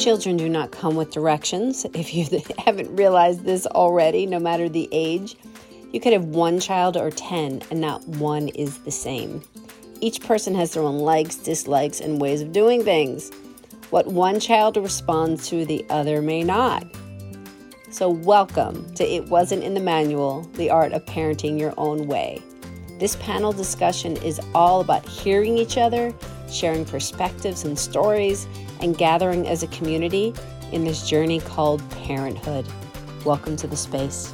Children do not come with directions. If you haven't realized this already, no matter the age, you could have one child or 10, and not one is the same. Each person has their own likes, dislikes, and ways of doing things. What one child responds to, the other may not. So, welcome to It Wasn't in the Manual The Art of Parenting Your Own Way. This panel discussion is all about hearing each other, sharing perspectives and stories, and gathering as a community in this journey called parenthood. Welcome to the space.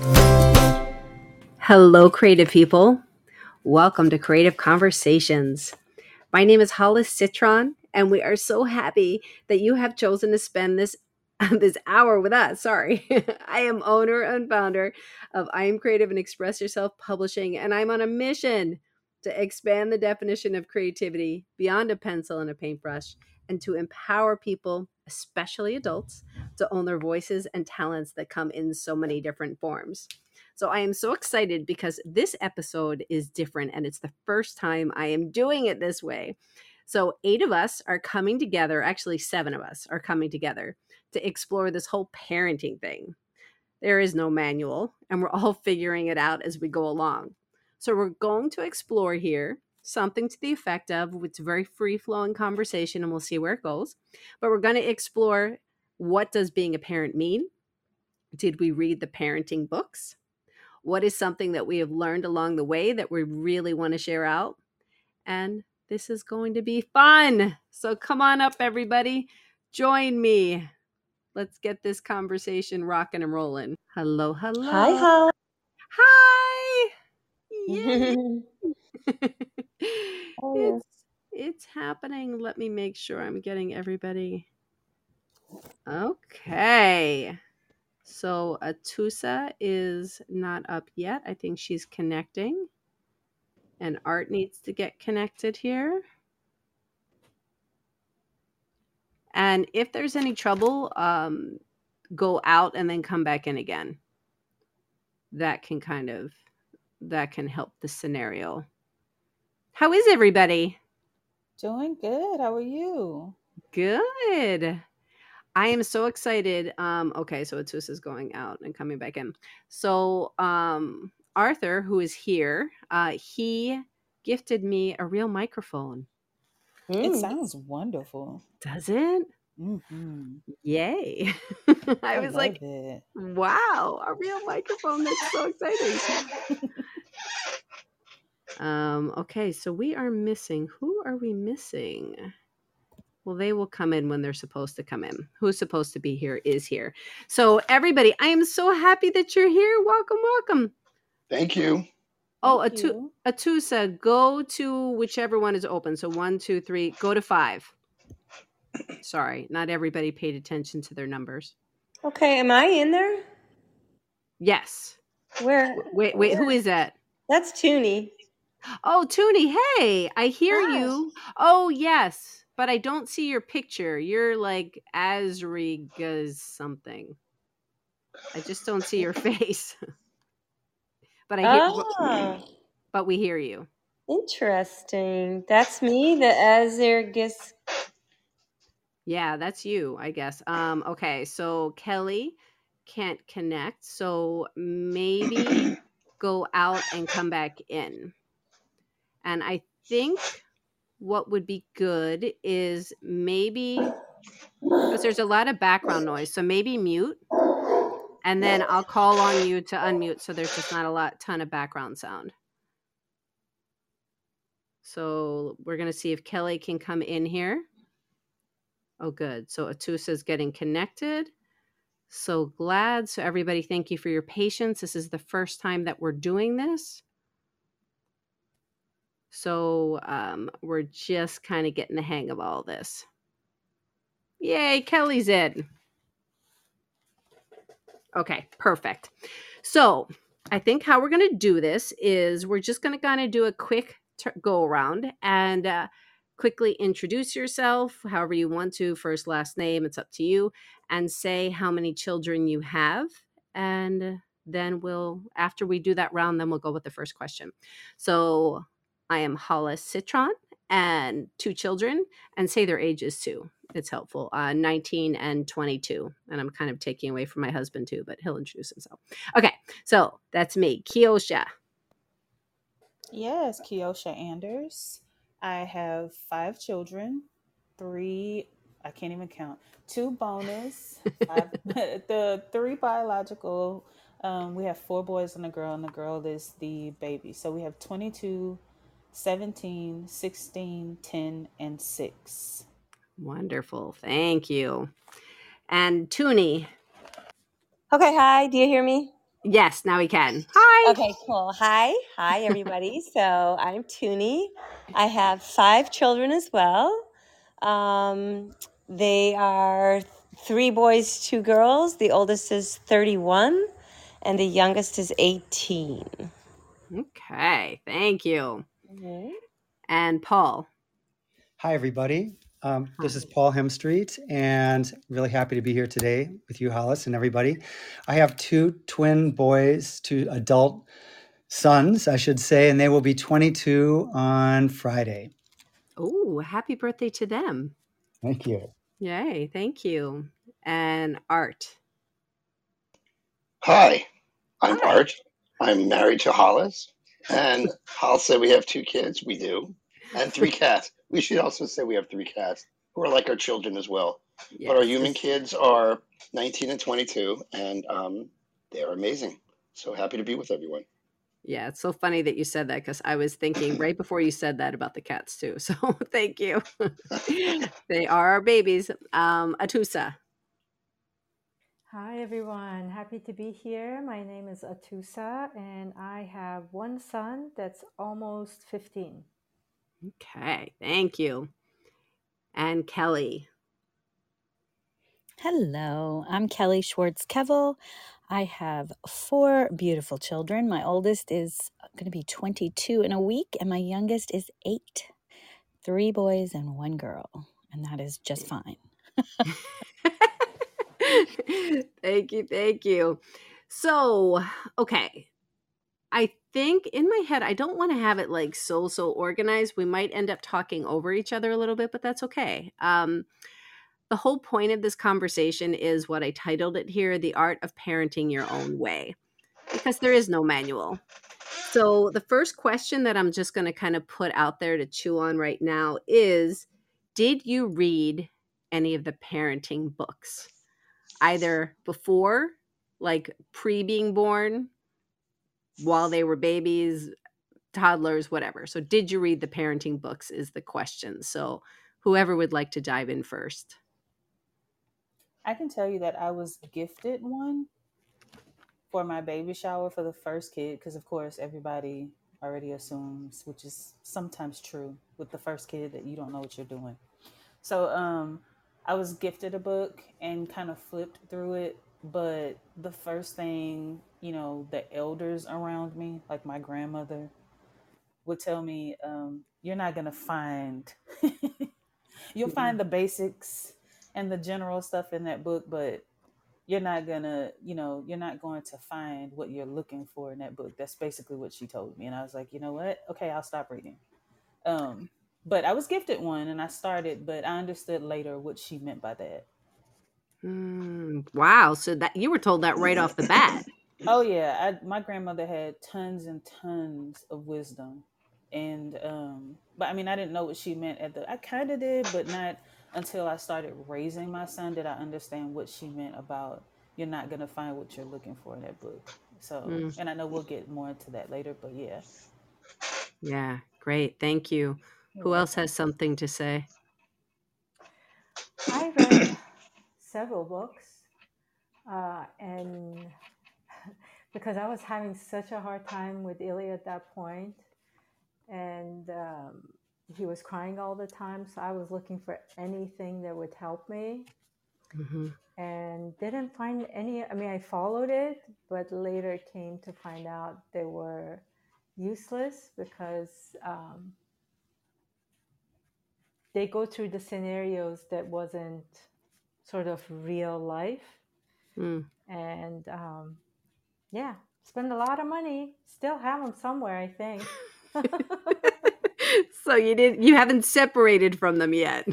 Hello, creative people. Welcome to Creative Conversations. My name is Hollis Citron, and we are so happy that you have chosen to spend this this hour with us. Sorry. I am owner and founder of I Am Creative and Express Yourself Publishing, and I'm on a mission to expand the definition of creativity beyond a pencil and a paintbrush and to empower people, especially adults, to own their voices and talents that come in so many different forms. So I am so excited because this episode is different and it's the first time I am doing it this way. So, eight of us are coming together, actually, seven of us are coming together to explore this whole parenting thing. There is no manual, and we're all figuring it out as we go along. So, we're going to explore here something to the effect of it's a very free flowing conversation, and we'll see where it goes. But we're going to explore what does being a parent mean? Did we read the parenting books? What is something that we have learned along the way that we really want to share out? And this is going to be fun. So come on up, everybody. Join me. Let's get this conversation rocking and rolling. Hello, hello. Hi, hi. Hi. Yay. Oh, yes. it's it's happening. Let me make sure I'm getting everybody. Okay. So Atusa is not up yet. I think she's connecting. And Art needs to get connected here. And if there's any trouble, um, go out and then come back in again. That can kind of that can help the scenario. How is everybody? Doing good. How are you? Good. I am so excited. Um, okay, so Atus is going out and coming back in. So um, Arthur, who is here, uh, he gifted me a real microphone. It Mm, sounds wonderful. Does it? Mm-hmm. Yay! I was like, it. wow, a real microphone. That's so exciting. Um, okay, so we are missing. Who are we missing? Well, they will come in when they're supposed to come in. Who's supposed to be here is here. So, everybody, I am so happy that you're here. Welcome, welcome. Thank you. Oh, Thank Atu- you. Atusa, go to whichever one is open. So, one, two, three, go to five. Sorry, not everybody paid attention to their numbers. Okay, am I in there? Yes. Where? Wait, wait, who Where? is that? That's Toonie. Oh, Toonie, hey, I hear Hi. you. Oh, yes, but I don't see your picture. You're like Asrigas something. I just don't see your face. but I hear, but- Ah, but we hear you. interesting. That's me, the Azergis. Yeah, that's you, I guess. Um, okay, so Kelly can't connect, so maybe go out and come back in. And I think what would be good is maybe because there's a lot of background noise, so maybe mute, and then I'll call on you to unmute, so there's just not a lot ton of background sound. So we're gonna see if Kelly can come in here. Oh, good. So Atusa is getting connected. So glad. So, everybody, thank you for your patience. This is the first time that we're doing this. So, um, we're just kind of getting the hang of all this. Yay, Kelly's in. Okay, perfect. So, I think how we're going to do this is we're just going to kind of do a quick t- go around and uh, quickly introduce yourself however you want to first last name it's up to you and say how many children you have and then we'll after we do that round then we'll go with the first question so i am hollis citron and two children and say their ages too. It's helpful. Uh, 19 and 22. And I'm kind of taking away from my husband too, but he'll introduce himself. Okay, so that's me, Kiosha. Yes, Kiosha Anders. I have five children, three, I can't even count, two bonus, five, the three biological. Um, we have four boys and a girl, and the girl is the baby. So we have 22, 17, 16, 10, and 6. Wonderful. Thank you. And Toonie. Okay, hi. Do you hear me? Yes, now we can. Hi. Okay, cool. Hi. Hi, everybody. so I'm Toonie. I have five children as well. Um, they are three boys, two girls. The oldest is 31, and the youngest is 18. Okay, thank you. And Paul. Hi, everybody. Um, this is Paul Hemstreet, and really happy to be here today with you, Hollis, and everybody. I have two twin boys, two adult sons, I should say, and they will be 22 on Friday. Oh, happy birthday to them. Thank you. Yay, thank you. And Art. Hi, I'm Hi. Art. I'm married to Hollis, and I'll say we have two kids. We do, and three cats. We should also say we have three cats who are like our children as well. But our human kids are 19 and 22, and um, they're amazing. So happy to be with everyone. yeah, it's so funny that you said that because I was thinking right before you said that about the cats too. So thank you. they are our babies. Um, Atusa. Hi everyone, happy to be here. My name is Atusa and I have one son that's almost 15. Okay, thank you. And Kelly. Hello, I'm Kelly Schwartz Kevel. I have four beautiful children. My oldest is going to be 22 in a week, and my youngest is eight. Three boys and one girl, and that is just fine. thank you, thank you. So, okay. I think in my head, I don't want to have it like so, so organized. We might end up talking over each other a little bit, but that's okay. Um, the whole point of this conversation is what I titled it here The Art of Parenting Your Own Way, because there is no manual. So, the first question that I'm just going to kind of put out there to chew on right now is Did you read any of the parenting books? Either before, like pre being born, while they were babies, toddlers, whatever. So, did you read the parenting books? Is the question. So, whoever would like to dive in first. I can tell you that I was gifted one for my baby shower for the first kid because, of course, everybody already assumes, which is sometimes true with the first kid, that you don't know what you're doing. So, um, I was gifted a book and kind of flipped through it. But the first thing, you know, the elders around me, like my grandmother, would tell me, um, you're not going to find, you'll find the basics and the general stuff in that book, but you're not gonna, you know, you're not going to find what you're looking for in that book. That's basically what she told me. And I was like, you know what? Okay, I'll stop reading. Um, but I was gifted one and I started, but I understood later what she meant by that. Mm, wow. So, that you were told that right off the bat. Oh yeah, I, my grandmother had tons and tons of wisdom, and um, but I mean, I didn't know what she meant at the. I kind of did, but not until I started raising my son did I understand what she meant about you're not gonna find what you're looking for in that book. So, Mm, and I know we'll get more into that later, but yeah, yeah, great. Thank you. Who else has something to say? I read several books uh, and because I was having such a hard time with Ilya at that point, and um, he was crying all the time, so I was looking for anything that would help me. hmm and didn't find any i mean i followed it but later came to find out they were useless because um, they go through the scenarios that wasn't sort of real life Mm. and um, yeah spend a lot of money still have them somewhere i think so you didn't you haven't separated from them yet.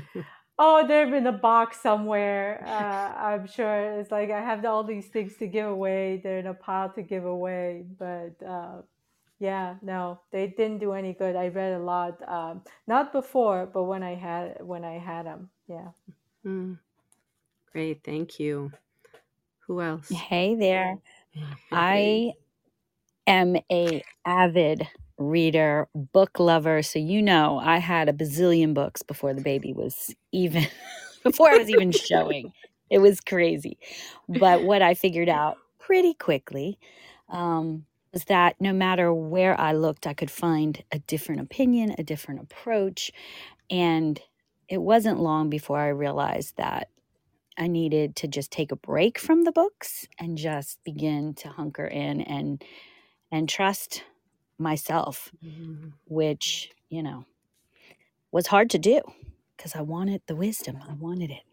Oh, they're in a box somewhere. Uh, I'm sure it's like I have all these things to give away. They're in a pile to give away, but uh, yeah, no, they didn't do any good. I read a lot, um, not before, but when I had when I had them. Yeah. Mm. Great, thank you. Who else? Hey there. I am a avid reader, book lover. So you know I had a bazillion books before the baby was even before I was even showing. It was crazy. But what I figured out pretty quickly um, was that no matter where I looked, I could find a different opinion, a different approach. And it wasn't long before I realized that I needed to just take a break from the books and just begin to hunker in and and trust myself, Mhm. which, you know, was hard to do because I wanted the wisdom. I wanted it.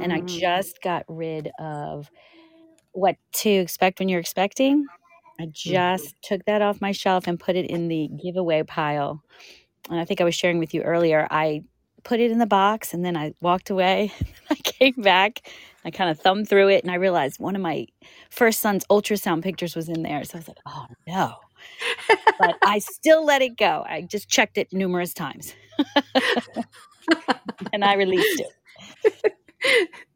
And I Mm. just got rid of what to expect when you're expecting. I mm-hmm. just took that off my shelf and put it in the giveaway pile. And I think I was sharing with you earlier. I put it in the box and then I walked away. I came back. I kind of thumbed through it and I realized one of my first son's ultrasound pictures was in there. So I was like, oh no. But I still let it go. I just checked it numerous times and I released it.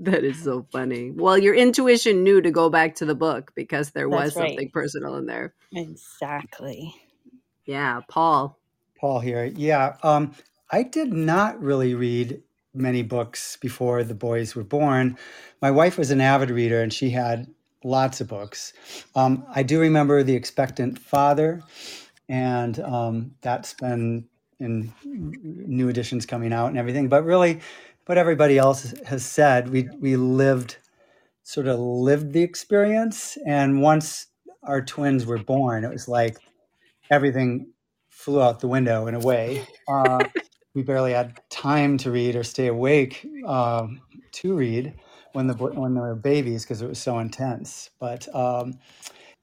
That is so funny. Well, your intuition knew to go back to the book because there was right. something personal in there. Exactly. Yeah, Paul. Paul here. Yeah, um, I did not really read many books before the boys were born. My wife was an avid reader and she had lots of books. Um, I do remember The Expectant Father, and um, that's been in new editions coming out and everything. But really, what everybody else has said, we, we lived, sort of lived the experience. And once our twins were born, it was like everything flew out the window in a way. Uh, we barely had time to read or stay awake um, to read when the when they were babies because it was so intense. But um,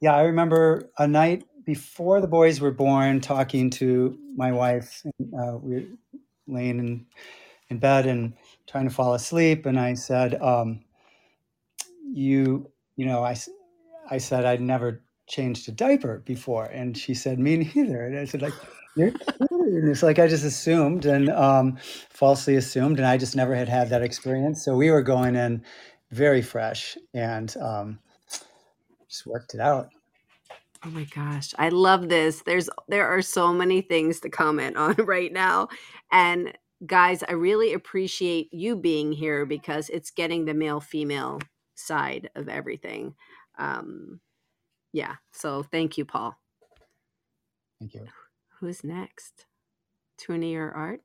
yeah, I remember a night before the boys were born, talking to my wife. And, uh, we were laying in in bed and trying to fall asleep, and I said, um, "You, you know, I, I said I'd never changed a diaper before," and she said, "Me neither." And I said, "Like, it's like I just assumed and um, falsely assumed, and I just never had had that experience. So we were going in very fresh and um, just worked it out. Oh my gosh, I love this. There's there are so many things to comment on right now. And guys, I really appreciate you being here because it's getting the male female side of everything. Um yeah, so thank you, Paul. Thank you. Who's next? Toonie or Art?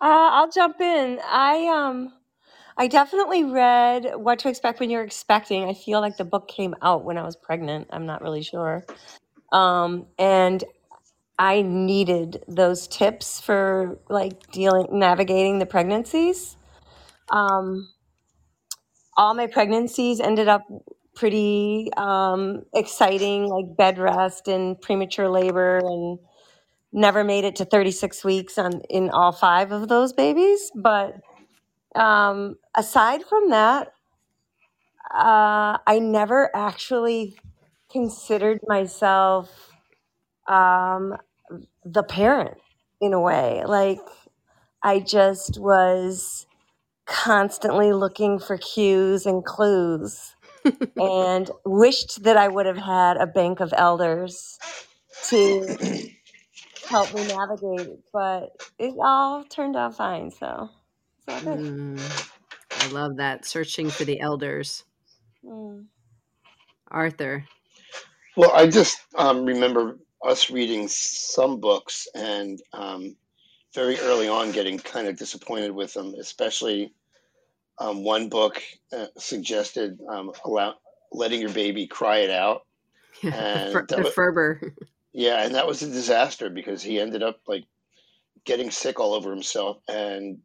Uh, I'll jump in. I um I definitely read What to Expect When You're Expecting. I feel like the book came out when I was pregnant. I'm not really sure. Um, and I needed those tips for like dealing navigating the pregnancies. Um, all my pregnancies ended up pretty um, exciting, like bed rest and premature labor, and never made it to 36 weeks on in all five of those babies. But um, aside from that, uh, I never actually considered myself um, the parent in a way. Like I just was constantly looking for cues and clues and wished that I would have had a bank of elders to help me navigate it. But it all turned out fine. So it's all good. Mm, I love that. Searching for the elders. Mm. Arthur. Well, I just um, remember us reading some books and um, very early on getting kind of disappointed with them, especially um, one book uh, suggested um, allow letting your baby cry it out, Yeah, the, and that the was, Ferber. yeah, and that was a disaster because he ended up like getting sick all over himself, and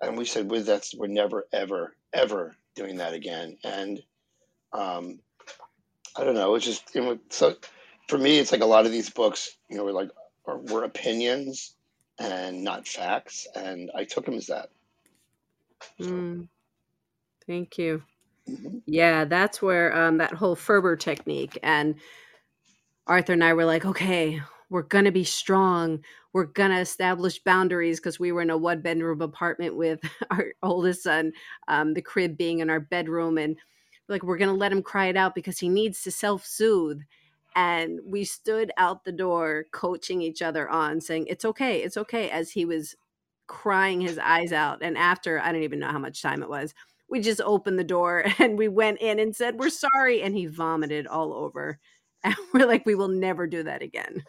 and we said, "With that's we're never ever ever doing that again," and um, I don't know. It's just it was so for me, it's like a lot of these books, you know, were like are, were opinions and not facts, and I took them as that. So, Mm, thank you. mhm. Yeah, that's where um, that whole Ferber technique and Arthur and I were like, okay, we're going to be strong. We're going to establish boundaries because we were in a one bedroom apartment with our oldest son, um, the crib being in our bedroom. And like, we're going to let him cry it out because he needs to self soothe. And we stood out the door, coaching each other on, saying, it's okay, it's okay, as he was crying his eyes out. And after, I don't even know how much time it was, we just opened the door and we went in and said, we're sorry. And he vomited all over. And we're like, we will never do that again.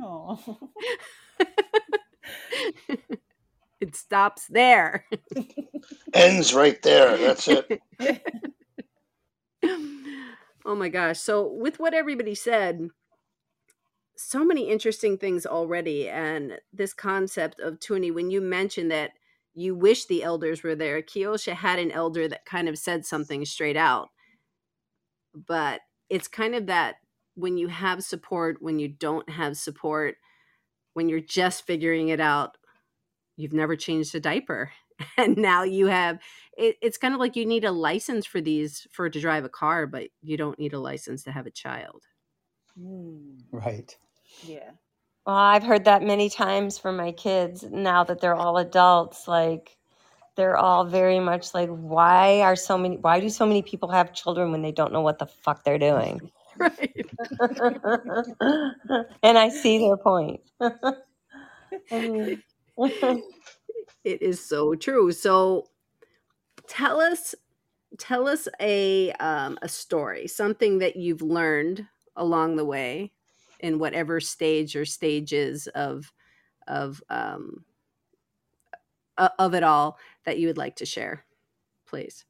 Oh, it stops there. Ends right there. That's it. Oh my gosh. So, with what everybody said, so many interesting things already. And this concept of Toonie, when you mentioned that you wish the elders were there, Kiosha had an elder that kind of said something straight out. But it's kind of that when you have support, when you don't have support, when you're just figuring it out, you've never changed a diaper. And now you have it, it's kind of like you need a license for these for to drive a car, but you don't need a license to have a child. Mm, Right. yeah. Well, I've heard that many times from my kids now that they're all adults. Like, they're all very much like, why are so many, why do so many people have children when they don't know what the fuck they're doing? Right. and I see their point. I mean, It is so true. So tell us tell us a um, a story, something that you've learned along the way in whatever stage or stages of of um, of it all that you would like to share, please.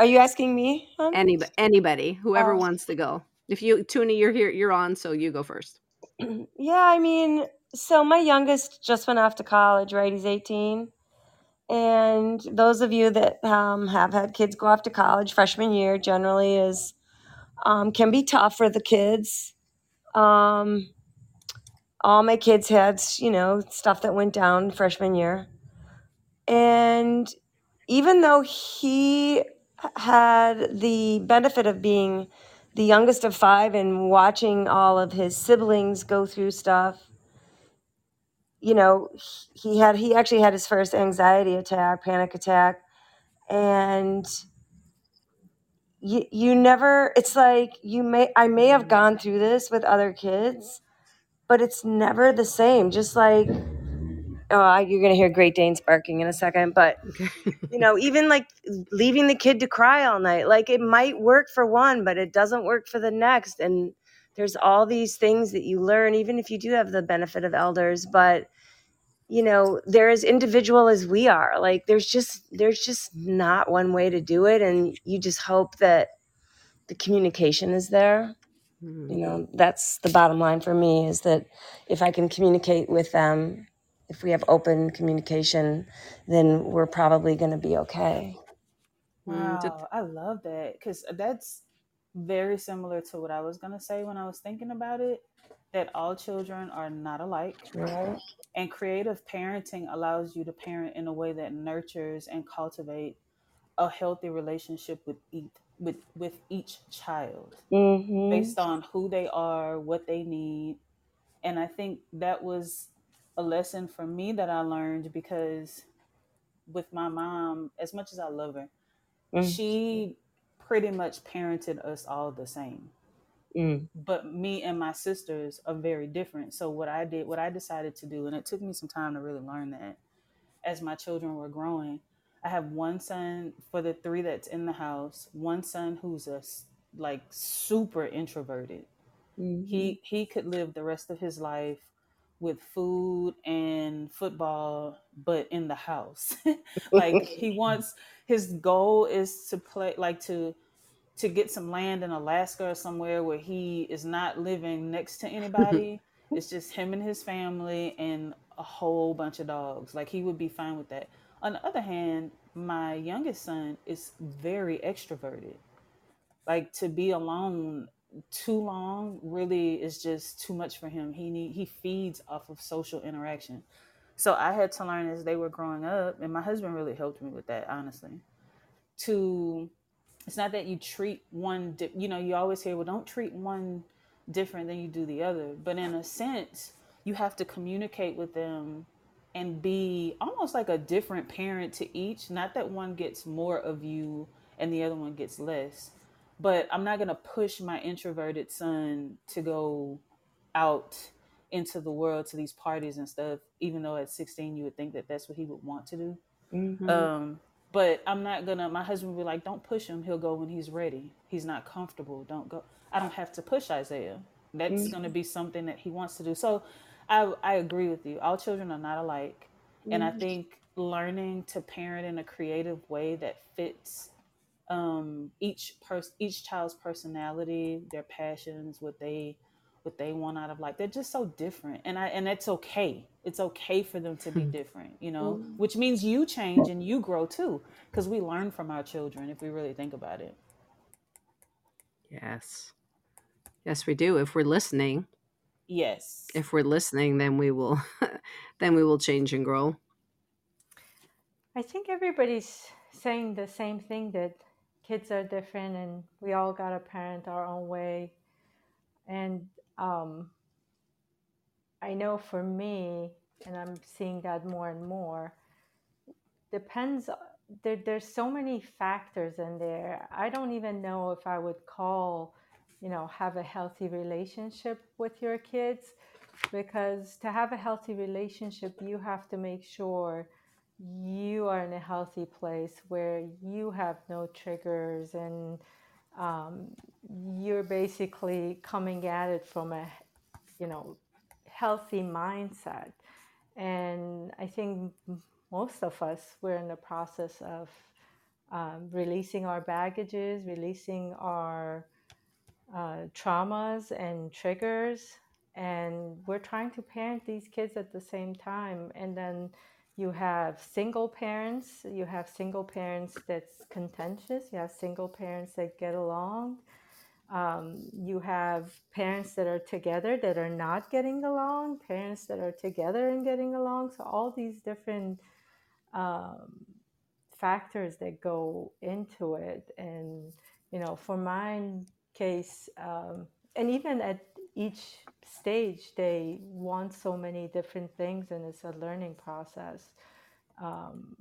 are you asking me? Anybody, anybody, whoever Oh. wants to go. If you, Toonie, you're here, you're on, so you go first. Yeah, I mean, so my youngest just went off to college, right? He's 18. And those of you that um, have had kids go off to college, freshman year generally is um, can be tough for the kids. Um, all my kids had, you know, stuff that went down freshman year. And even though he had the benefit of being the youngest of five and watching all of his siblings go through stuff, you know, he had he actually had his first anxiety attack, panic attack, and you you never it's like you may I may have gone through this with other kids, but it's never the same. Just like oh, you're gonna hear Great Danes barking in a second, but you know, even like leaving the kid to cry all night, like it might work for one, but it doesn't work for the next. And there's all these things that you learn, even if you do have the benefit of elders, but you know, they're as individual as we are. Like there's just there's just not one way to do it. And you just hope that the communication is there. You know, that's the bottom line for me is that if I can communicate with them, if we have open communication, then we're probably going to be okay. Mm, d- Wow, I love that because that's very similar to what I was gonna say when I was thinking about it. That all children are not alike, Right? and creative parenting allows you to parent in a way that nurtures and cultivate a healthy relationship with each with with each child Mm-hmm. based on who they are, what they need, and I think that was a lesson for me that I learned because with my mom, as much as I love her, Mm-hmm. she pretty much parented us all the same Mm. but me and my sisters are very different so what i did what i decided to do and it took me some time to really learn that as my children were growing i have one son for the three that's in the house one son who's a like super introverted Mm-hmm. he he could live the rest of his life with food and football but in the house like he wants his goal is to play like to to get some land in Alaska or somewhere where he is not living next to anybody. it's just him and his family and a whole bunch of dogs. Like he would be fine with that. On the other hand, my youngest son is very extroverted. Like to be alone too long really is just too much for him. He need he feeds off of social interaction. So I had to learn as they were growing up, and my husband really helped me with that, honestly. To it's not that you treat one, di- you know, you always hear, well, don't treat one different than you do the other. But in a sense, you have to communicate with them and be almost like a different parent to each. Not that one gets more of you and the other one gets less. But I'm not going to push my introverted son to go out into the world to these parties and stuff, even though at 16 you would think that that's what he would want to do. Mhm. Um, but I'm not gonna. My husband will be like, "Don't push him. He'll go when he's ready. He's not comfortable. Don't go." I don't have to push Isaiah. That's gonna be something that he wants to do. So, I I agree with you. All children are not alike, and I think learning to parent in a creative way that fits um, each person, each child's personality, their passions, what they what they want out of life. They're just so different, and I and it's okay. It's okay for them to be hmm. different, you know. Which means you change and you grow too, because we learn from our children if we really think about it. Yes. Yes, we do. If we're listening, Yes. if we're listening, then we will then we will change and grow. I think everybody's saying the same thing that kids are different and we all got to parent our own way. And um, I know for me, and I'm seeing that more and more, depends. There, there's so many factors in there. I don't even know if I would call, you know, have a healthy relationship with your kids because to have a healthy relationship, you have to make sure you are in a healthy place where you have no triggers and um, you're basically coming at it from a you know healthy mindset. And i think most of us we're in the process of um, releasing our baggages releasing our uh, traumas and triggers and we're trying to parent these kids at the same time. And then you have single parents you have single parents that's contentious you have single parents that get along um, you have parents that are together that are not getting along parents that are together and getting along. So all these different um, factors that go into it. And you know for my case um, and even at each stage they want so many different things and it's a learning process. Um,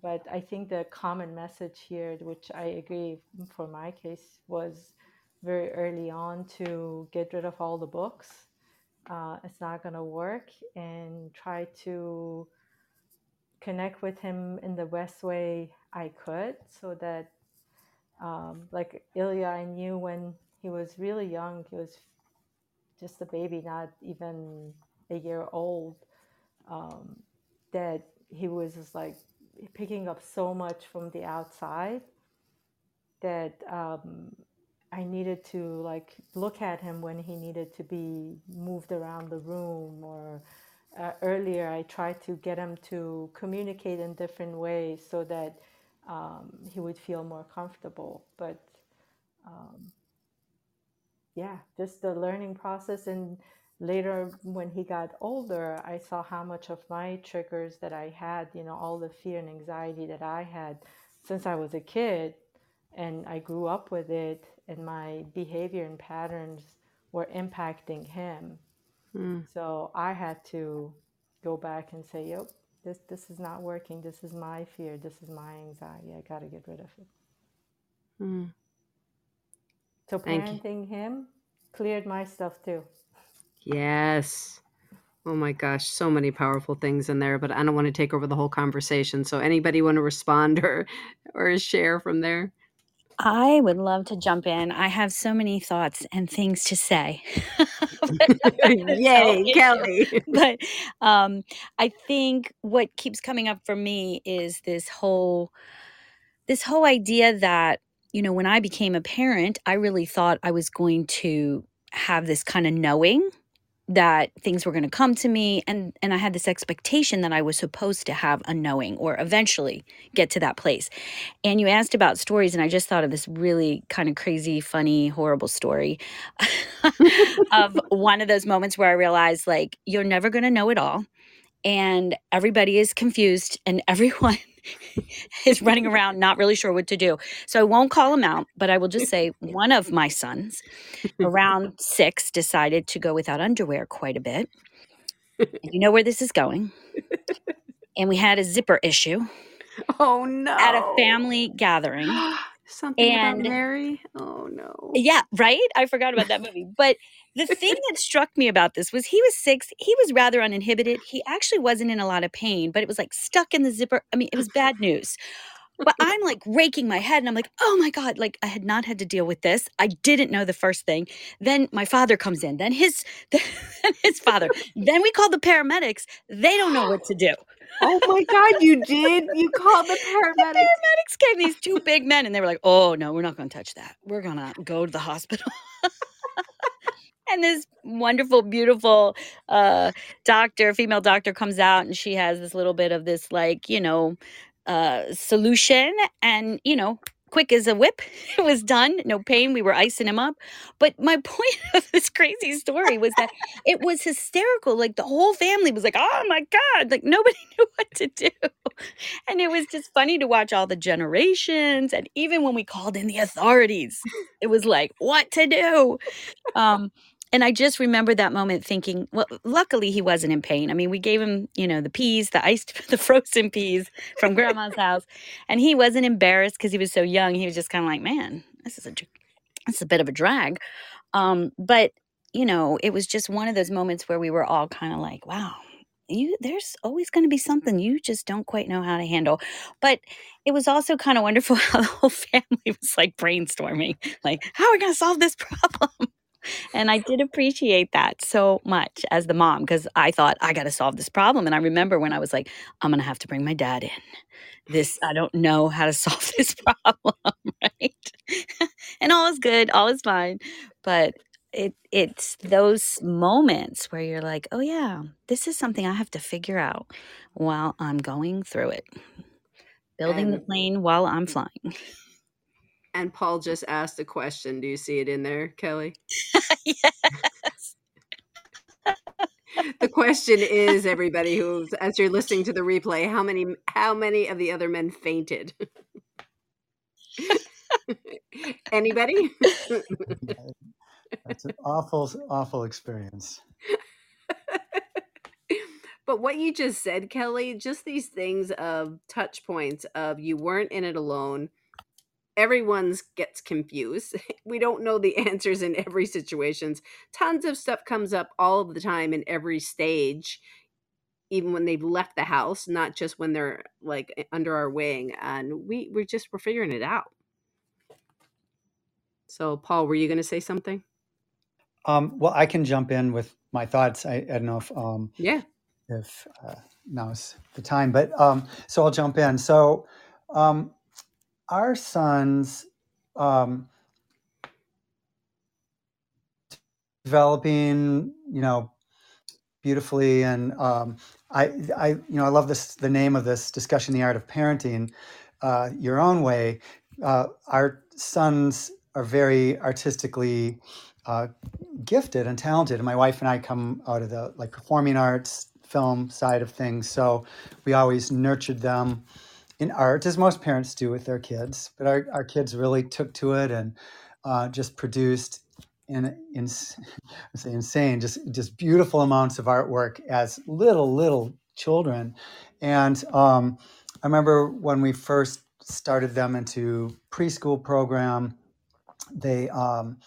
but i think the common message here which i agree for my case was very early on to get rid of all the books. Uh, it's not going to work and try to connect with him in the best way i could so that um, like ilya i knew when he was really young he was just a baby, not even a year old, um, that he was just like picking up so much from the outside that um, I needed to like look at him when he needed to be moved around the room or uh, earlier I tried to get him to communicate in different ways so that um, he would feel more comfortable. But um, yeah, just the learning process. And later, when he got older, I saw how much of my triggers that I had, you know, all the fear and anxiety that I had since I was a kid, and I grew up with it, and my behavior and patterns were impacting him. Mm. So I had to go back and say, yep, this, this is not working. This is my fear. This is my anxiety. I got to get rid of it. Mm. So Thank parenting him cleared my stuff too. Yes. Oh my gosh, so many powerful things in there, but I don't want to take over the whole conversation. So anybody want to respond or or share from there? I would love to jump in. I have so many thoughts and things to say. But that is no Yay. Kelly. But um, I think what keeps coming up for me is this whole this whole idea that you know when I became a parent, I really thought I was going to have this kind of knowing that things were going to come to me and and I had this expectation that I was supposed to have a knowing or eventually get to that place. And you asked about stories and I just thought of this really kind of crazy, funny, horrible story of one of those moments where I realized like you're never going to know it all and everybody is confused and everyone is running around not really sure what to do. So I won't call him out, but I will just say one of my sons, around six, decided to go without underwear quite a bit. And you know where this is going. And we had a zipper issue Oh no. at a family gathering. Something And- about Mary. Oh no. Yeah, right? I forgot about that movie. But the thing that struck me about this was he was six. He was rather uninhibited. He actually wasn't in a lot of pain, but it was like stuck in the zipper. I mean, it was bad news. But I'm like raking my head and I'm like, oh my God, like I had not had to deal with this. I didn't know the first thing. Then my father comes in, then his then his father. then we call the paramedics. They don't know what to do. Oh my God, you did. You called the The paramedics. paramedics came, these two big men, and they were like, oh no, we're not gonna touch that. We're gonna go to the hospital. and this wonderful, beautiful uh, doctor, female doctor, comes out and she has this little bit of this, like, you know, uh, solution. And, you know, quick as a whip, it was done. No pain. We were icing him up. But my point of this crazy story was that it was hysterical. Like the whole family was like, oh my God. Like nobody knew what to do. And it was just funny to watch all the generations. And even when we called in the authorities, it was like, what to do? Um, and I just remember that moment thinking, well, luckily he wasn't in pain. I mean, we gave him, you know, the peas, the iced, the frozen peas from grandma's house, and he wasn't embarrassed because he was so young. He was just kind of like, man, this is a, this is a bit of a drag. Um, but you know, it was just one of those moments where we were all kind of like, wow. You, there's always going to be something you just don't quite know how to handle. But it was also kind of wonderful how the whole family was like brainstorming, like, how are we going to solve this problem? And I did appreciate that so much as the mom because I thought I got to solve this problem. And I remember when I was like, I'm going to have to bring my dad in. This, I don't know how to solve this problem, right? and all is good, all is fine. But it it's those moments where you're like, oh yeah, this is something I have to figure out while I'm going through it. Building the plane while I'm flying. And Paul just asked a question. Do you see it in there, Kelly? yes. The question is, everybody who's as you're listening to the replay, how many how many of the other men fainted? Anybody? That's an awful, awful experience. but what you just said, Kelly, just these things of touch points of you weren't in it alone. Everyone's gets confused. We don't know the answers in every situations. Tons of stuff comes up all of the time in every stage, even when they've left the house, not just when they're like under our wing. And we we're just we're figuring it out. So, Paul, were you going to say something? Um, well, I can jump in with my thoughts. I, I don't know if um, Yeah. if uh, now's the time, but um, so I'll jump in. So um, our sons um, developing, you know, beautifully, and um, I, I, you know, I love this. The name of this discussion, the art of parenting, uh, your own way. Uh, our sons are very artistically uh, gifted and talented. And my wife and I come out of the like performing arts, film side of things. So we always nurtured them in art, as most parents do with their kids. But our, our kids really took to it and uh, just produced in, in say insane, just just beautiful amounts of artwork as little little children. And um, I remember when we first started them into preschool program, they um,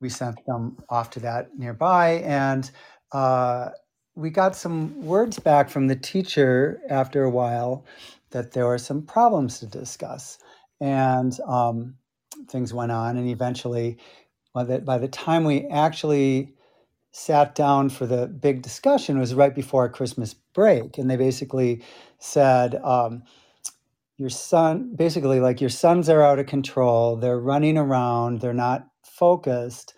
we sent them off to that nearby and uh, we got some words back from the teacher after a while that there were some problems to discuss. And um, things went on and eventually by the, by the time we actually sat down for the big discussion it was right before christmas break and they basically said um, your son basically like your sons are out of control. They're running around. They're not focused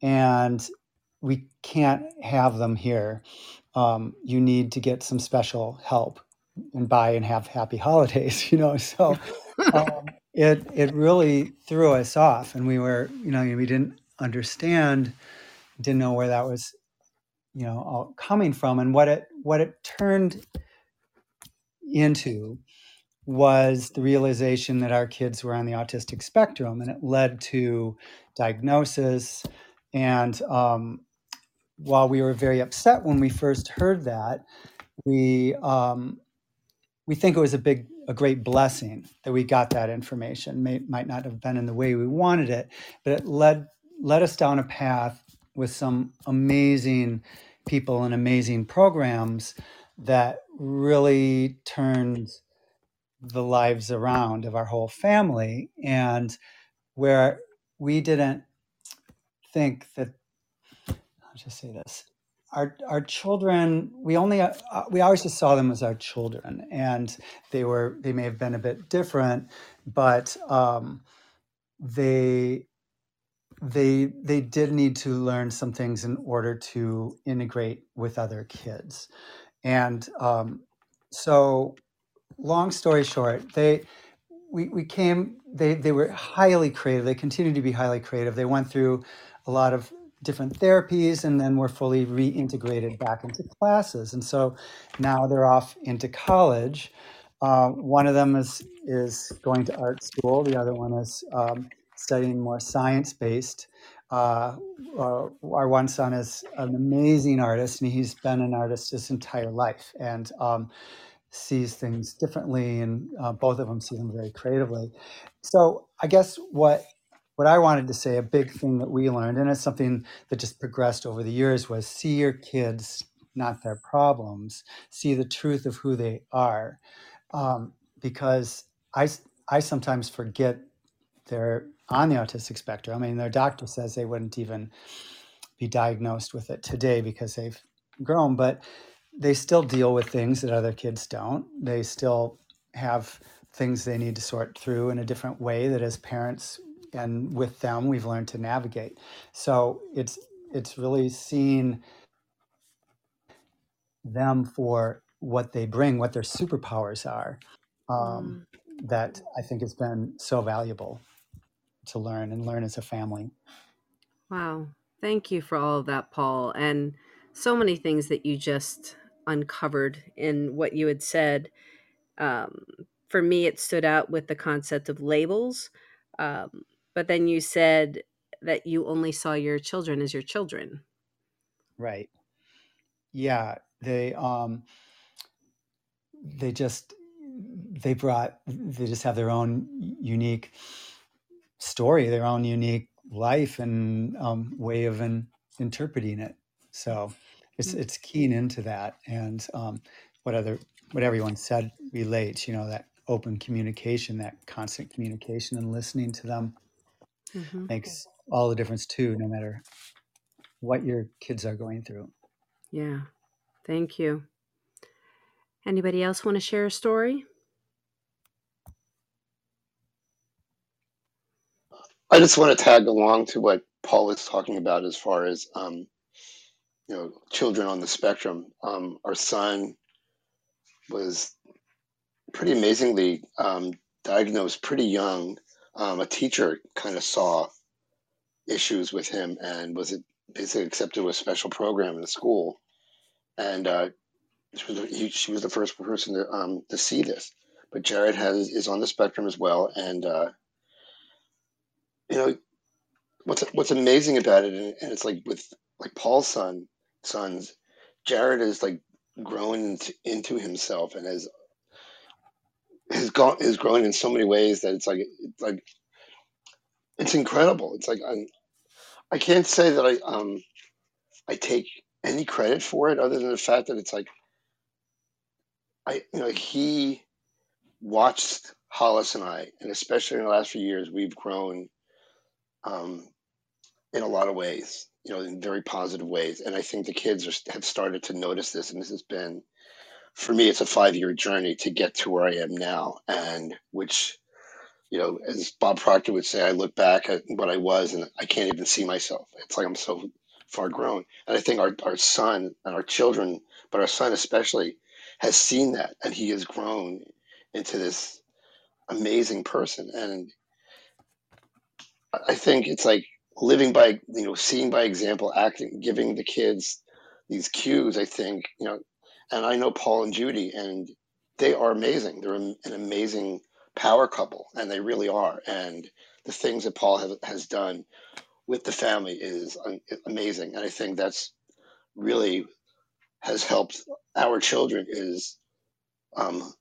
and we can't have them here. Um, you need to get some special help and buy and have happy holidays, you know. So um, it it really threw us off, and we were, you know, we didn't understand, didn't know where that was, you know, all coming from, and what it what it turned into was the realization that our kids were on the autistic spectrum, and it led to diagnosis. And um, while we were very upset when we first heard that, we um, we think it was a big, a great blessing that we got that information. May, might not have been in the way we wanted it, but it led led us down a path with some amazing people and amazing programs that really turned the lives around of our whole family and where we didn't think that i'll just say this our our children we only uh, we always just saw them as our children and they were they may have been a bit different but um, they they they did need to learn some things in order to integrate with other kids. And um, so long story short they we, we came they they were highly creative. They continue to be highly creative. They went through a lot of different therapies and then were fully reintegrated back into classes. And so now they're off into college. Uh, one of them is is going to art school. The other one is um, studying more science based uh, uh, our one son is an amazing artist and he's been an artist his entire life and um, sees things differently and uh, both of them see them very creatively. So i guess what what i wanted to say a big thing that we learned and it's something that just progressed over the years was see your kids not their problems see the truth of who they are um, because I, I sometimes forget they're on the autistic spectrum i mean their doctor says they wouldn't even be diagnosed with it today because they've grown but they still deal with things that other kids don't. They still have things they need to sort through in a different way that as parents and with them we've learned to navigate. So it's it's really seeing them for what they bring, what their superpowers are, um, Mm, that I think has been so valuable to learn and learn as a family. wow. Thank you for all of that, Paul. And so many things that you just uncovered in what you had said. Um, for me, it stood out with the concept of labels. Um, but then you said that you only saw your children as your children. Right. Yeah. They um they just they brought they just have their own unique story, their own unique life and um, way of in, interpreting it. So it's Mm, it's keen into that, and um, what other what everyone said relates. You know that open communication, that constant communication, and listening to them mhm. makes all the difference too. No matter what your kids are going through. Yeah. Thank you. Anybody else want to share a story? I just want to tag along to what Paul is talking about as far as um, you know children on the spectrum. Um, our son was pretty amazingly um, diagnosed pretty young. Um, a teacher kind of saw issues with him and was basically accepted to a special program in the school. And uh, she, was, he, she was the first person to um, to see this. But Jared has is on the spectrum as well, and uh, you know what's what's amazing about it, and, and it's like with like Paul's son sons, Jared is like grown into, into himself and has has gone is grown in so many ways that it's like it's like it's incredible. It's like I'm, I can't say that I um I take any credit for it other than the fact that it's like I you know he watched Hollis and I, and especially in the last few years, we've grown um, in a lot of ways, you know, in very positive ways. And I think the kids are, have started to notice this, and this has been, for me, it's a five year journey to get to where I am now, and which, you know, as Bob Proctor would say, I look back at what I was, and I can't even see myself. It's like I'm so far grown. And I think our, our son and our children, but our son especially, has seen that and he has grown into this amazing person. And I think it's like living by, you know, seeing by example, acting, giving the kids these cues. I think, you know, and I know Paul and Judy, and they are amazing. They're an amazing power couple, and they really are. And the things that Paul has, has done with the family is amazing, and I think that's really has helped our children is um,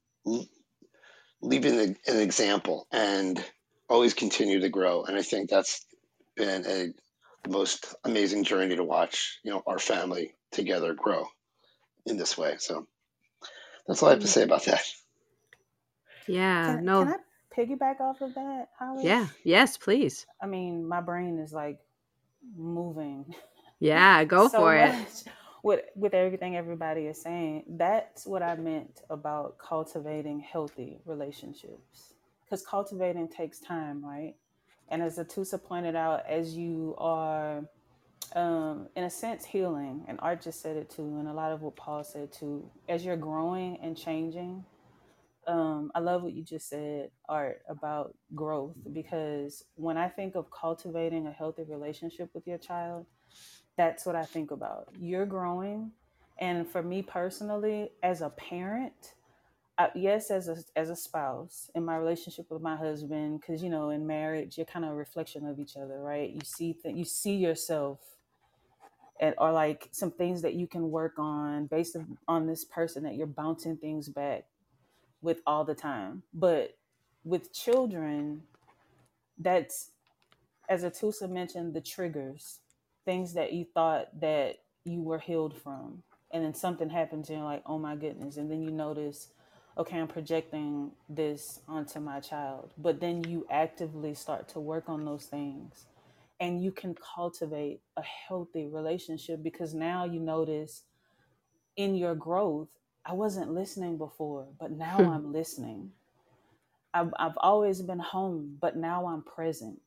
leaving an example and always continue to grow. And I think that's been a most amazing journey to watch. You know, our family together grow in this way. So that's all I have to say about that. Yeah, Can no, can I piggyback off of that, Holly? yeah, yes, please. I mean, my brain is like moving Yeah, go so for it. with with everything everybody is saying. That's what I meant about cultivating healthy relationships. Because cultivating takes time, right? And as Atusa pointed out, as you are um, in a sense healing, and Art just said it too, and a lot of what Paul said too, as you're growing and changing, um, I love what you just said, Art, about growth. Because when I think of cultivating a healthy relationship with your child, that's what I think about. You're growing, and for me personally, as a parent, I, yes, as a as a spouse, in my relationship with my husband, because you know, in marriage, you're kind of a reflection of each other, right? You see that you see yourself, and or like some things that you can work on based on this person that you're bouncing things back with all the time. But with children, that's as Atusa mentioned, the triggers, things that you thought that you were healed from. And then something happens and you're like, oh my goodness. And then you notice, okay, I'm projecting this onto my child. But then you actively start to work on those things and you can cultivate a healthy relationship because now you notice in your growth, I wasn't listening before, but now hmm. I'm listening. I've, I've always been home, but now I'm present.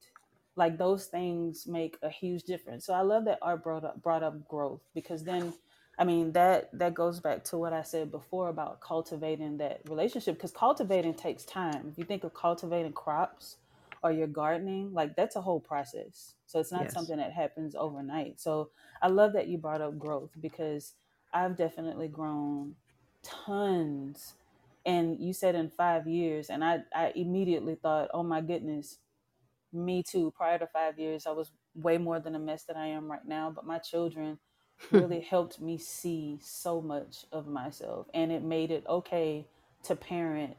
Like those things make a huge difference. So I love that Art brought up brought up growth because then, I mean that that goes back to what I said before about cultivating that relationship because cultivating takes time. If you think of cultivating crops or you're gardening, like that's a whole process. So it's not Yes. something that happens overnight. So I love that you brought up growth because I've definitely grown tons and you said in five years and I, I immediately thought oh my goodness me too prior to five years i was way more than a mess that i am right now but my children really helped me see so much of myself and it made it okay to parent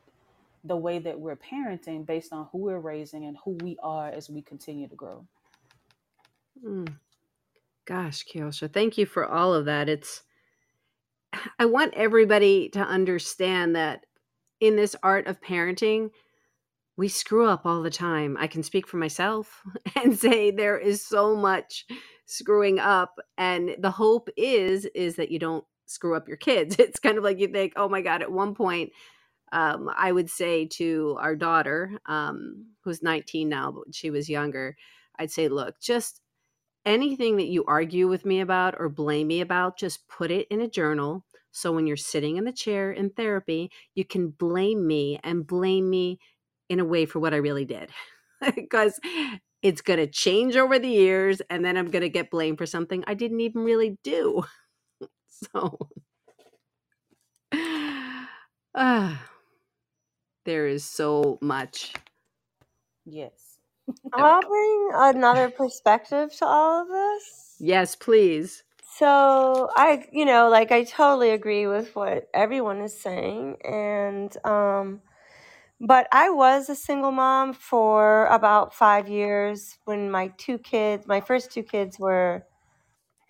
the way that we're parenting based on who we're raising and who we are as we continue to grow Mm, gosh, Kyosha, thank you for all of that. It's I want everybody to understand that in this art of parenting, we screw up all the time. I can speak for myself and say there is so much screwing up and the hope is is that you don't screw up your kids. It's kind of like you think, "Oh my god, at one point um, I would say to our daughter, um, who's 19 now, but she was younger, I'd say, look, just anything that you argue with me about or blame me about, just put it in a journal. So when you're sitting in the chair in therapy, you can blame me and blame me in a way for what I really did. Because it's going to change over the years, and then I'm going to get blamed for something I didn't even really do. So, ah, there is so much. yes I'll bring another perspective to all of this. Yes, please. So I, you know, like I totally agree with what everyone is saying, and um, but I was a single mom for about five years when my two kids, my first two kids were,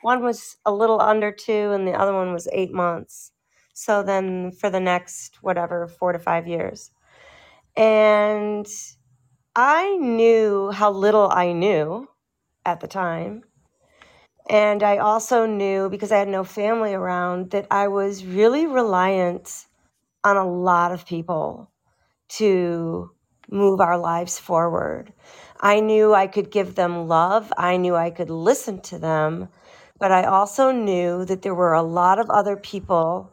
one was a little under two, and the other one was eight months. So then for the next whatever four to five years, and I knew how little I knew at the time. And I also knew because I had no family around that I was really reliant on a lot of people to move our lives forward. I knew I could give them love, I knew I could listen to them, but I also knew that there were a lot of other people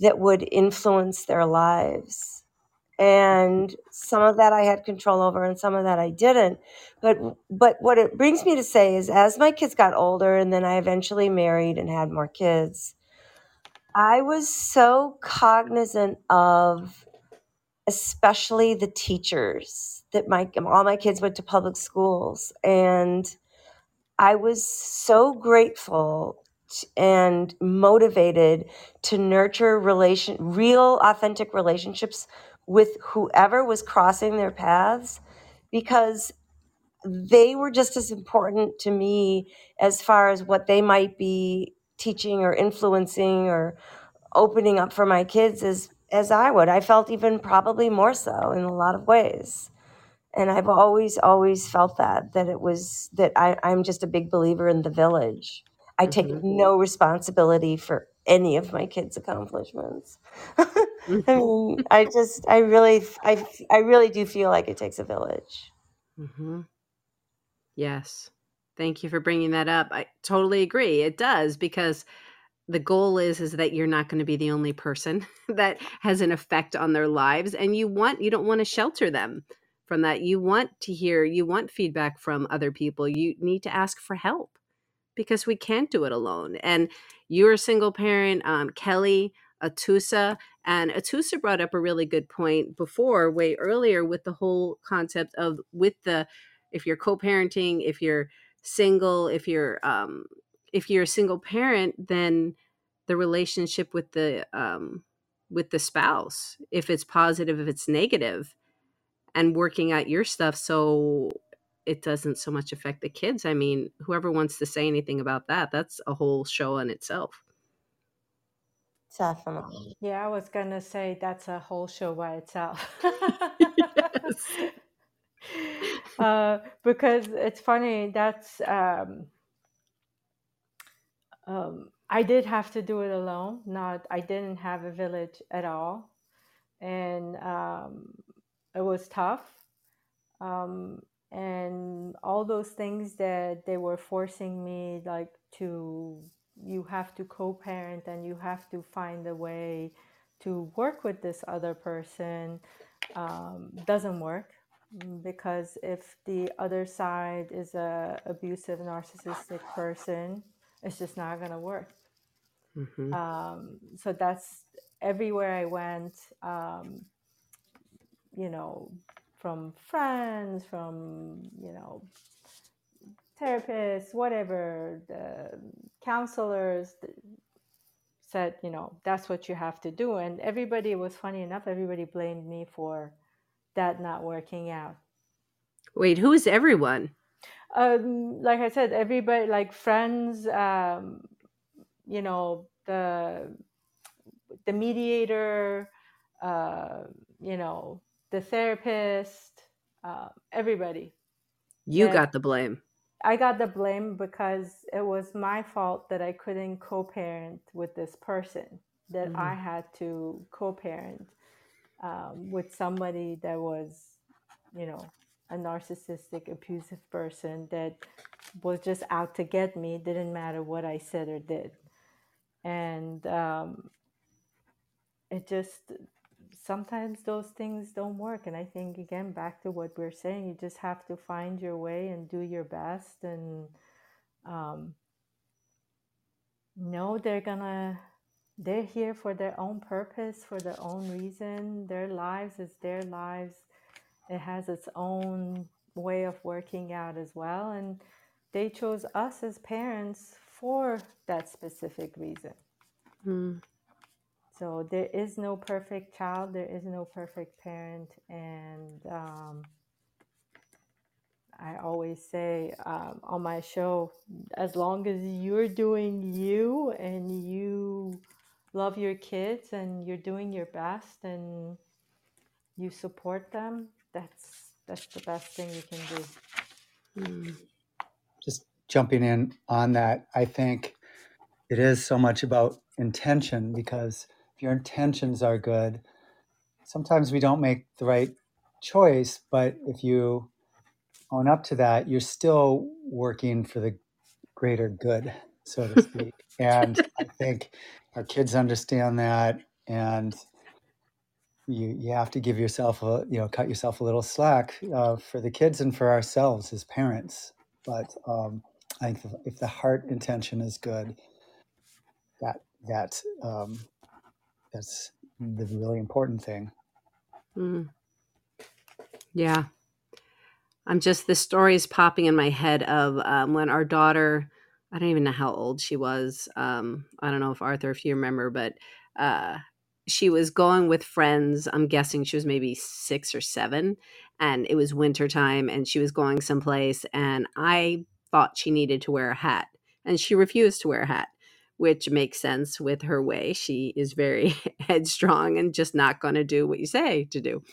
that would influence their lives. And some of that I had control over and some of that I didn't. But but what it brings me to say is as my kids got older and then I eventually married and had more kids, I was so cognizant of especially the teachers that my all my kids went to public schools and I was so grateful and motivated to nurture relation real authentic relationships with whoever was crossing their paths because they were just as important to me as far as what they might be teaching or influencing or opening up for my kids as as I would. I felt even probably more so in a lot of ways. And I've always, always felt that, that it was that I, I'm just a big believer in the village. I take Mm-hmm. no responsibility for any of my kids' accomplishments. I mean, I just, I really, I, I really do feel like it takes a village. hmm Yes. Thank you for bringing that up. I totally agree. It does because the goal is is that you're not going to be the only person that has an effect on their lives and you want you don't want to shelter them from that. You want to hear, you want feedback from other people. You need to ask for help because we can't do it alone. And you're a single parent, um, Kelly, Atusa, and Atusa brought up a really good point before, way earlier, with the whole concept of with the if you're co-parenting, if you're single, if you're um, if you're a single parent, then the relationship with the um, with the spouse, if it's positive, if it's negative, and working out your stuff so it doesn't so much affect the kids. I mean, whoever wants to say anything about that, that's a whole show in itself. Definitely. Yeah, I was gonna say that's a whole show by itself. yes. uh, because it's funny. That's um, um, I did have to do it alone. Not I didn't have a village at all, and um, it was tough. Um, and all those things that they were forcing me, like to you have to co-parent and you have to find a way to work with this other person um, doesn't work Mm, because if the other side is a abusive narcissistic person it's just not going to work. Hmm um, so that's everywhere i went um, you know from friends from you know therapists whatever the counselors said you know that's what you have to do and everybody was funny enough everybody blamed me for that not working out Wait, who is everyone? um, like I said, everybody, like friends, um, you know, the the mediator, uh, you know, the therapist, uh, everybody. You That got the blame. I got the blame because it was my fault that I couldn't co-parent with this person. That I Mm. had to co-parent um, with somebody that was, you know, a narcissistic, abusive person that was just out to get me. Didn't matter what I said or did, and um, it just sometimes those things don't work. And I think again back to what we're saying, you just have to find your way and do your best, and um, know they're gonna they're here for their own purpose, for their own reason. Their lives is their lives. It has its own way of working out as well. And they chose us as parents for that specific reason. Mm. So there is no perfect child, there is no perfect parent. And um, I always say um, on my show, as long as you're doing you and you love your kids and you're doing your best and you support them, that's that's the best thing you can do. Mm. Just jumping in on that, I think it is so much about intention because your intentions are good, sometimes we don't make the right choice, but if you own up to that, you're still working for the greater good. so to speak. and I think our kids understand that, and you you have to give yourself a you know cut yourself a little slack uh, for the kids and for ourselves as parents. But um, I think if the heart intention is good, that that um, that's the really important thing. Mm. Yeah. I'm just the story is popping in my head of um, when our daughter, I don't even know how old she was. Um, I don't know if Arthur, if you remember, but uh, she was going with friends. I'm guessing she was maybe six or seven, and it was wintertime, and she was going someplace. And I thought she needed to wear a hat, and she refused to wear a hat, which makes sense with her way. She is very headstrong and just not going to do what you say to do.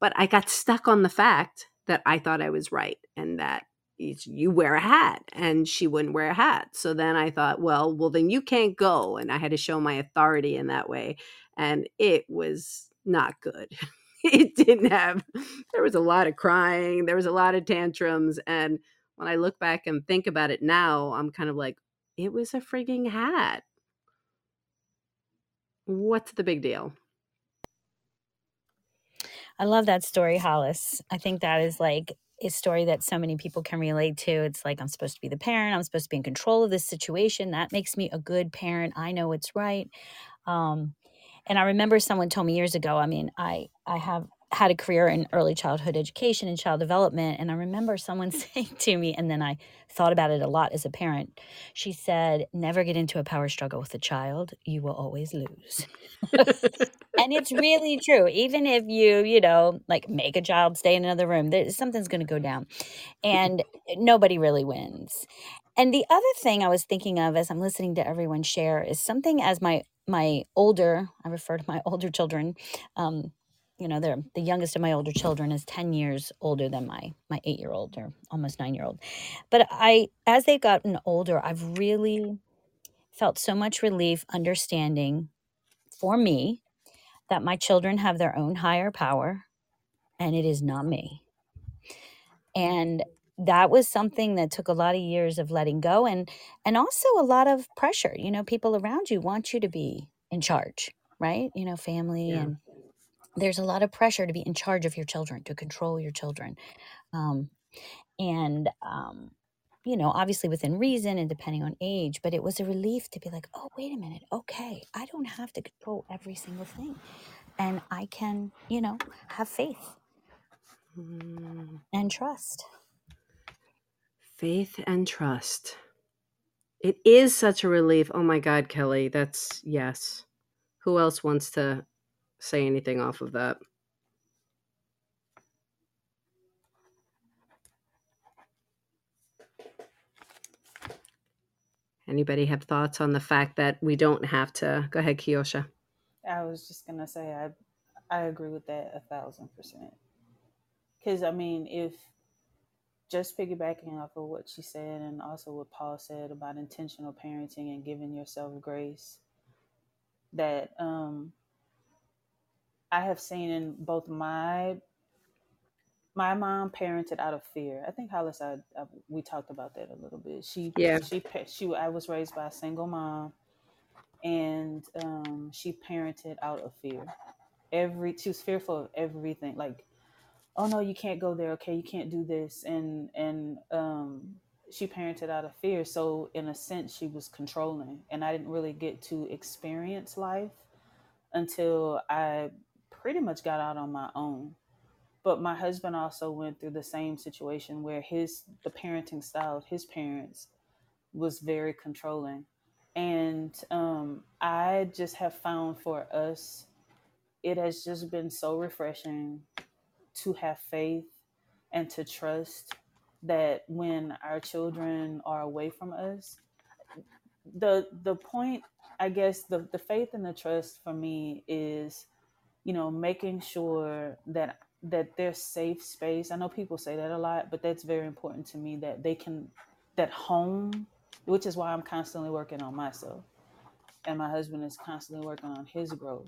But I got stuck on the fact that I thought I was right and that you wear a hat and she wouldn't wear a hat. So then I thought, well, well then you can't go and I had to show my authority in that way and it was not good. it didn't have there was a lot of crying, there was a lot of tantrums and when I look back and think about it now, I'm kind of like it was a frigging hat. What's the big deal? I love that story, Hollis. I think that is like a story that so many people can relate to. It's like I'm supposed to be the parent, I'm supposed to be in control of this situation. That makes me a good parent. I know it's right. Um, and I remember someone told me years ago. I mean, I I have had a career in early childhood education and child development. And I remember someone saying to me, and then I thought about it a lot as a parent. She said, Never get into a power struggle with a child. You will always lose. and it's really true. Even if you, you know, like make a child stay in another room, something's going to go down. And nobody really wins. And the other thing I was thinking of as I'm listening to everyone share is something as my my older, I refer to my older children, um, you know they're the youngest of my older children is 10 years older than my my 8 year old or almost 9 year old but i as they've gotten older i've really felt so much relief understanding for me that my children have their own higher power and it is not me. And that was something that took a lot of years of letting go and and also a lot of pressure. You know people around you want you to be in charge right? You know family yeah. and there's a lot of pressure to be in charge of your children, to control your children. Um, and, um, you know, obviously within reason and depending on age, but it was a relief to be like, oh, wait a minute. Okay. I don't have to control every single thing. And I can, you know, have faith Mm, and trust. Faith and trust. It is such a relief. Oh my God, Kelly. That's yes. Who else wants to say anything off of that. Anybody have thoughts on the fact that we don't have to? Go ahead, Kiyosha. I was just gonna say I I agree with that a thousand percent. Because I mean, if just piggybacking off of what she said and also what Paul said about intentional parenting and giving yourself grace, that um, I have seen in both my my mom parented out of fear. I think Hollis, I, I, we talked about that a little bit. She yeah she she I was raised by a single mom, and um, she parented out of fear. Every she was fearful of everything. Like, oh no, you can't go there. Okay, you can't do this, and and um, she parented out of fear. So in a sense, she was controlling, and I didn't really get to experience life until I pretty much got out on my own. But my husband also went through the same situation where his the parenting style of his parents was very controlling. And um, I just have found for us, it has just been so refreshing to have faith and to trust that when our children are away from us, the the point, I guess, the, the faith and the trust for me is you know, making sure that that their safe space. I know people say that a lot, but that's very important to me that they can that home, which is why I'm constantly working on myself. And my husband is constantly working on his growth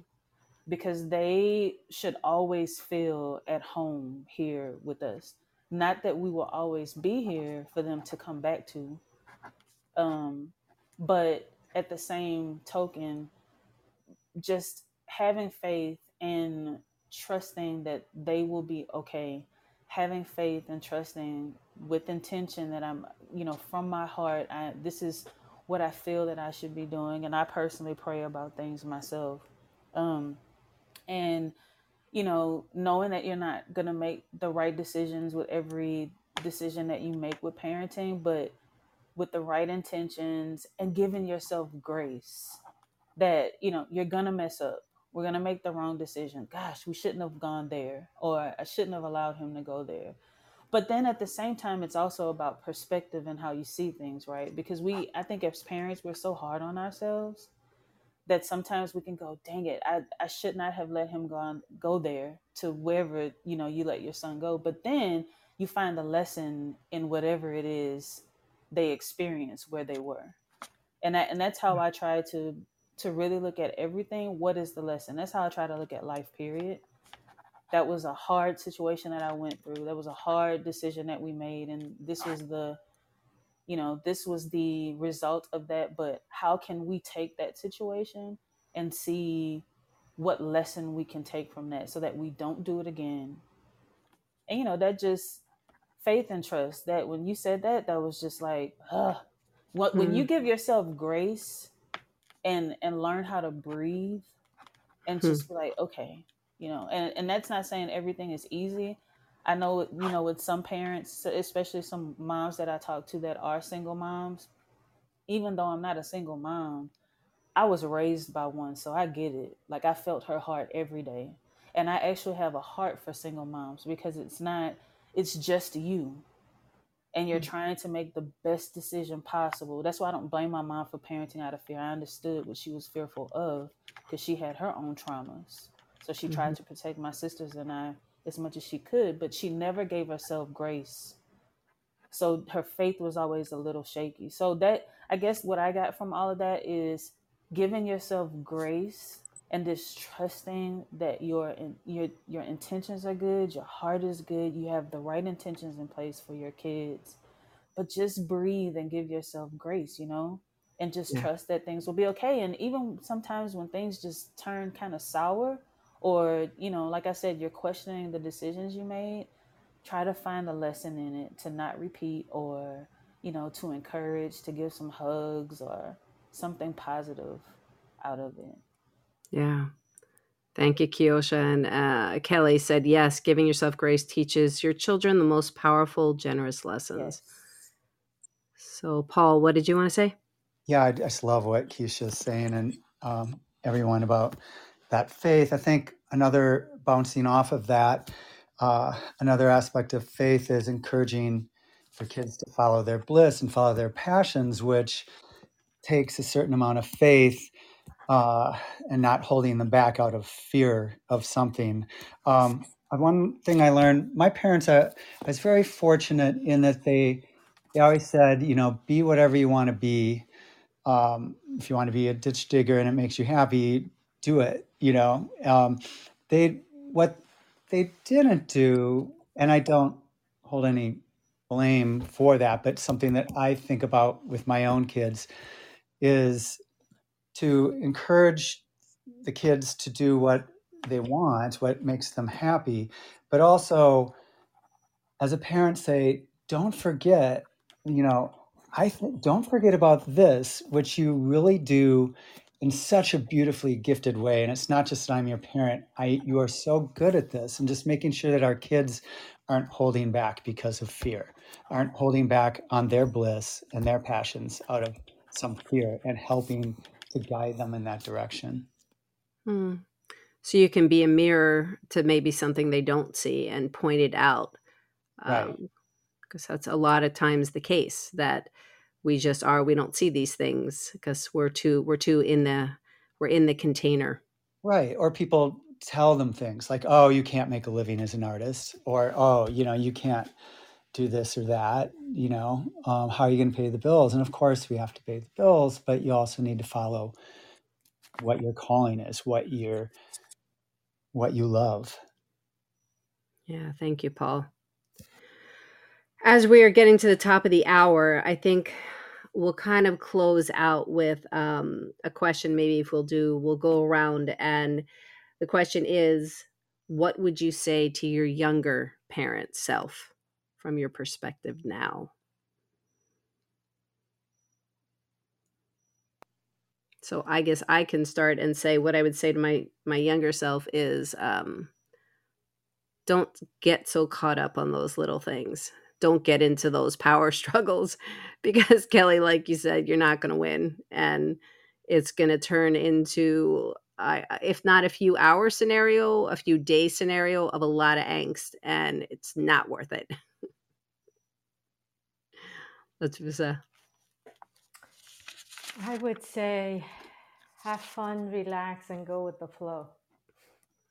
because they should always feel at home here with us. Not that we will always be here for them to come back to. Um, but at the same token just having faith and trusting that they will be okay. Having faith and trusting with intention that i'm you know from my heart I, this is what i feel that i should be doing and i personally pray about things myself. Um and you know knowing that you're not going to make the right decisions with every decision that you make with parenting but with the right intentions and giving yourself grace that you know you're gonna mess up we're gonna make the wrong decision. Gosh we shouldn't have gone there or i shouldn't have allowed him to go there. But then at the same time it's also about perspective and how you see things right? Because we i think as parents we're so hard on ourselves that sometimes we can go dang it i, I should not have let him go, on, go there to wherever you know you let your son go. But then you find the lesson in whatever it is they experience where they were. And that, and that's how mm-hmm. I try to to really look at everything. What is the lesson? That's how I try to look at life. Period. That was a hard situation that I went through. That was a hard decision that we made, and this was the, you know, this was the result of that. But how can we take that situation and see what lesson we can take from that, so that we don't do it again? And you know, that just faith and trust. That when you said that, that was just like, ugh. What when you Hmm. give yourself grace and and learn how to breathe and Hmm. just be like okay you know and and that's not saying everything is easy. I know you know with some parents especially some moms that i talk to that are single moms even though i'm not a single mom i was raised by one so i get it. Like i felt her heart every day. And i actually have a heart for single moms because it's not it's just you and you're trying to make the best decision possible. That's why I don't blame my mom for parenting out of fear. I understood what she was fearful of because she had her own traumas. So she Mhm. tried to protect my sisters and I as much as she could, but she never gave herself grace. So her faith was always a little shaky. So that I guess what I got from all of that is giving yourself grace and just trusting that your in, your your intentions are good, your heart is good, you have the right intentions in place for your kids. But just breathe and give yourself grace, you know, and just Yeah. trust that things will be okay. And even sometimes when things just turn kind of sour, or you know, like I said, you're questioning the decisions you made, try to find a lesson in it to not repeat, or you know, to encourage, to give some hugs or something positive out of it. Yeah. Thank you, Kiosha. And uh, Kelly said, yes, giving yourself grace teaches your children the most powerful, generous lessons. Yes. So, Paul, what did you want to say? Yeah, I just love what Keisha's saying and um, everyone about that faith. I think another bouncing off of that, uh, another aspect of faith is encouraging your kids to follow their bliss and follow their passions, which takes a certain amount of faith uh, and not holding them back out of fear of something. Um, uh, one thing I learned, my parents, uh, I was very fortunate in that they, they always said, you know, be whatever you want to be um, if you want to be a ditch digger and it makes you happy, do it. You know, um, they what they didn't do, and I don't hold any blame for that, but something that I think about with my own kids is to encourage the kids to do what they want, what makes them happy, but also as a parent say, don't forget, you know, I th- don't forget about this, which you really do in such a beautifully gifted way. And it's not just that I'm your parent. I you are so good at this, and just making sure that our kids aren't holding back because of fear, aren't holding back on their bliss and their passions out of some fear, and helping to guide them in that direction. Hmm. So you can be a mirror to maybe something they don't see and point it out. Right. Because that's a lot of times the case that we just are, we don't see these things because we're too, we're too in the, we're in the container. Right. Or people tell them things like, oh, you can't make a living as an artist, or oh, you know, you can't do this or that. You know, um, how are you going to pay the bills? And of course, we have to pay the bills, but you also need to follow what your calling is, what you're, what you love. Yeah. Thank you, Paul. As we are getting to the top of the hour, I think we'll kind of close out with um, a question. Maybe if we'll do, we'll go around, and the question is, what would you say to your younger parent self from your perspective now? So I guess I can start and say what I would say to my my younger self is um, don't get so caught up on those little things. Don't get into those power struggles because Kelly, like you said, you're not going to win, and it's going to turn into, I if not a few hour scenario, a few day scenario of a lot of angst, and it's not worth it. Let's just uh, I would say have fun, relax, and go with the flow.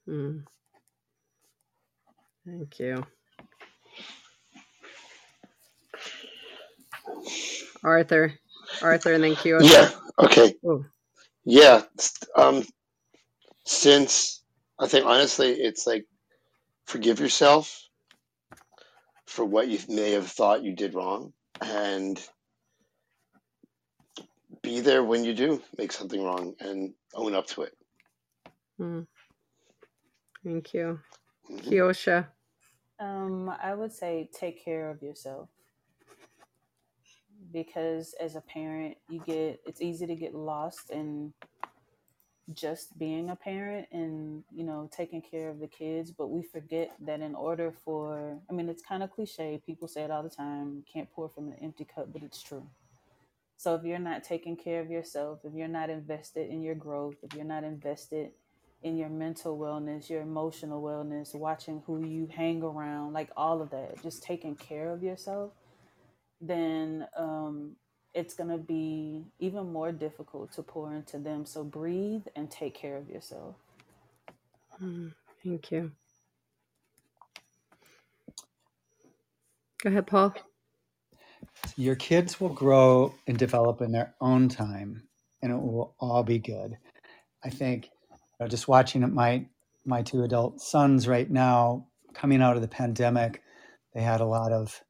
mm, thank you, Arthur. Arthur, and then Kyosha. Yeah. Okay. Oh, Yeah. Um, since I think honestly, it's like forgive yourself for what you may have thought you did wrong, and be there when you do make something wrong and own up to it. mm, thank you, hmm Kyosha. Um, I would say take care of yourself because as a parent, you get it's easy to get lost in just being a parent and you know taking care of the kids but we forget that in order for i mean it's kind of cliche people say it all the time can't pour from an empty cup but it's true. So if you're not taking care of yourself if you're not invested in your growth if you're not invested in your mental wellness your emotional wellness watching who you hang around like all of that just taking care of yourself then um, it's going to be even more difficult to pour into them. So breathe and take care of yourself. Mm, thank you. Go ahead, Paul. Your kids will grow and develop in their own time, and it will all be good. I think you know, just watching my my two adult sons right now coming out of the pandemic, they had a lot of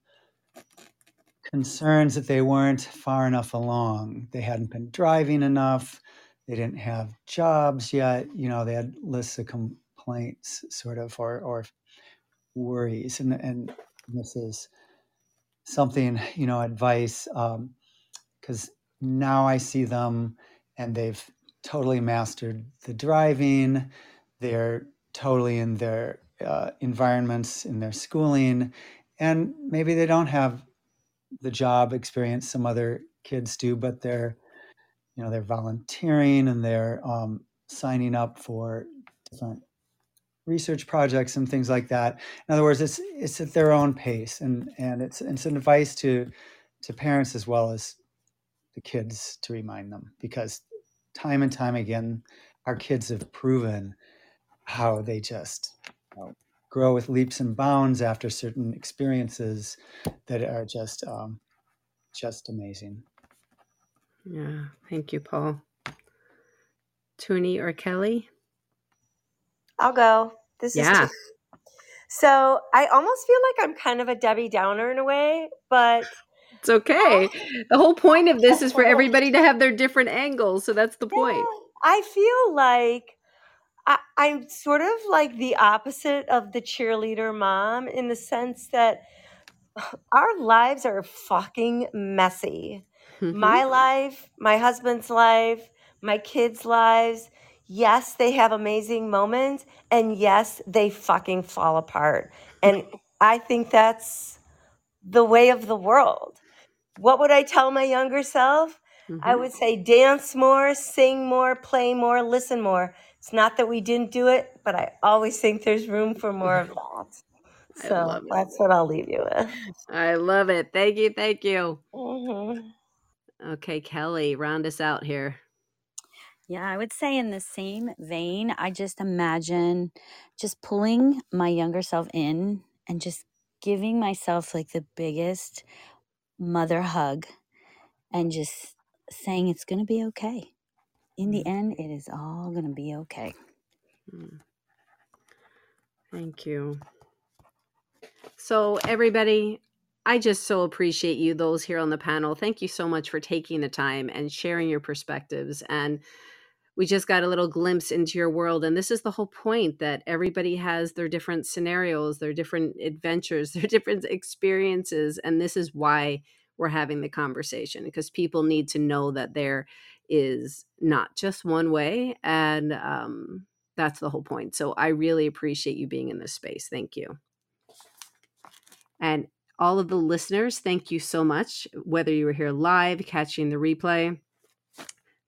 concerns that they weren't far enough along. They hadn't been driving enough. They didn't have jobs yet. You know, they had lists of complaints, sort of, or or worries, and and this is something you know advice because now I see them and they've totally mastered the driving. They're totally in their uh, environments, in their schooling, and maybe they don't have the job experience some other kids do, but they're you know they're volunteering and they're um, signing up for different research projects and things like that. In other words, it's it's at their own pace, and and it's it's an advice to to parents as well as the kids to remind them because time and time again, our kids have proven how they just you know, grow with leaps and bounds after certain experiences that are just um, just amazing. Yeah, thank you, Paul. Toonie or Kelly? I'll go. This is Yeah. too. So I almost feel like I'm kind of a Debbie Downer in a way, but It's okay. The whole point of this is for everybody to have their different angles, so that's the yeah, point. I feel like I, I'm sort of like the opposite of the cheerleader mom in the sense that our lives are fucking messy. Mhm. My life, my husband's life, my kids' lives. Yes, they have amazing moments, and yes, they fucking fall apart. And I think that's the way of the world. What would I tell my younger self? I Mhm. would say dance more, sing more, play more, listen more. It's not that we didn't do it, but I always think there's room for more of that. So that's what I'll leave you with. I love it. Thank you. Thank you. hmm Okay, Kelly, round us out here. Yeah, I would say in the same vein, I just imagine just pulling my younger self in and just giving myself like the biggest mother hug and just saying it's going to be okay. In the Mm, end, it is all going to be okay. mm. Thank you. So, everybody, I just so appreciate you, those here on the panel. Thank you so much for taking the time and sharing your perspectives. And we just got a little glimpse into your world. And this is the whole point that everybody has their different scenarios, their different adventures, their different experiences. And this is why we're having the conversation because people need to know that there is not just one way. And um, that's the whole point. So I really appreciate you being in this space. Thank you. And all of the listeners, thank you so much. Whether you were here live, catching the replay,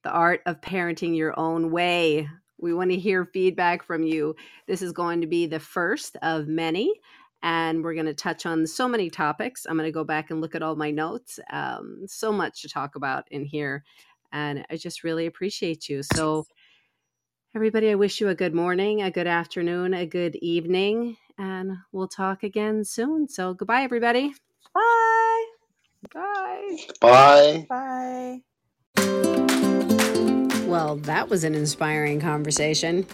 the art of parenting your own way. We want to hear feedback from you. This is going to be the first of many, and we're going to touch on so many topics. I'm going to go back and look at all my notes. Um, so much to talk about in here, and I just really appreciate you. So, everybody, I wish you a good morning, a good afternoon, a good evening, and we'll talk again soon. So, goodbye, everybody. Bye. Bye. Bye. Bye. Well, that was an inspiring conversation.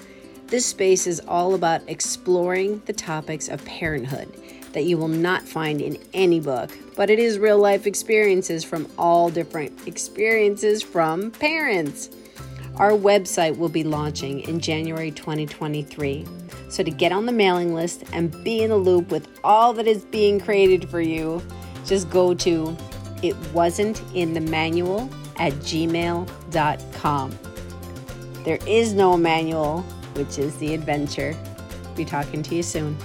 This space is all about exploring the topics of parenthood that you will not find in any book, but it is real life experiences from all different experiences from parents. Our website will be launching in January 2023. So, to get on the mailing list and be in the loop with all that is being created for you, just go to it wasn't in the manual at gmail.com. There is no manual, which is the adventure. Be talking to you soon.